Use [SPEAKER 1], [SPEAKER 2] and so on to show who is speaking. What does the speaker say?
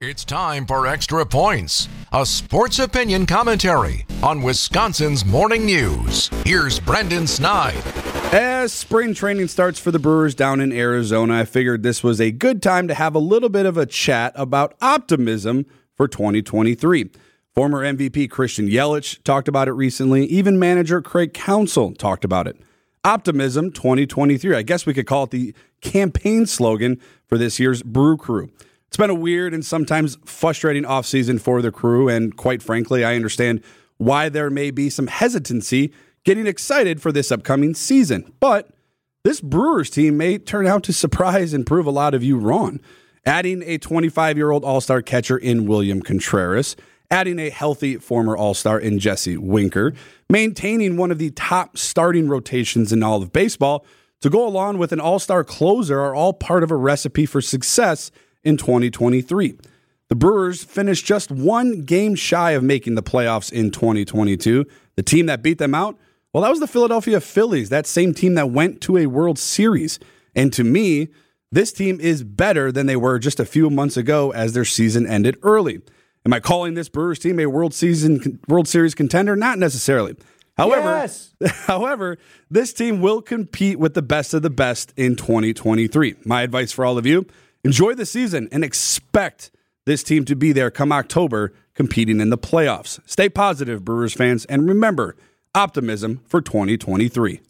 [SPEAKER 1] It's time for Extra Points, a sports opinion commentary on Wisconsin's morning news. Here's Brandon Sneide.
[SPEAKER 2] As spring training starts for the Brewers down in Arizona, I figured this was a good time to have a little bit of a chat about optimism for 2023. Former MVP Christian Yelich talked about it recently. Even manager Craig Counsell talked about it. Optimism 2023. I guess we could call it the campaign slogan for this year's Brew Crew. It's been a weird and sometimes frustrating offseason for the crew, and quite frankly, I understand why there may be some hesitancy getting excited for this upcoming season. But this Brewers team may turn out to surprise and prove a lot of you wrong. Adding a 25 year old All Star catcher in William Contreras, adding a healthy former All Star in Jesse Winker, maintaining one of the top starting rotations in all of baseball to go along with an All Star closer are all part of a recipe for success in 2023. The Brewers finished just one game shy of making the playoffs in 2022. The team that beat them out, well, that was the Philadelphia Phillies, that same team that went to a World Series. And to me, this team is better than they were just a few months ago as their season ended early. Am I calling this Brewers team a World Season World Series contender? Not necessarily. However,
[SPEAKER 3] Yes.
[SPEAKER 2] however, this team will compete with the best of the best in 2023. My advice for all of you, enjoy the season and expect this team to be there come October competing in the playoffs. Stay positive, Brewers fans, and remember, optimism for 2023.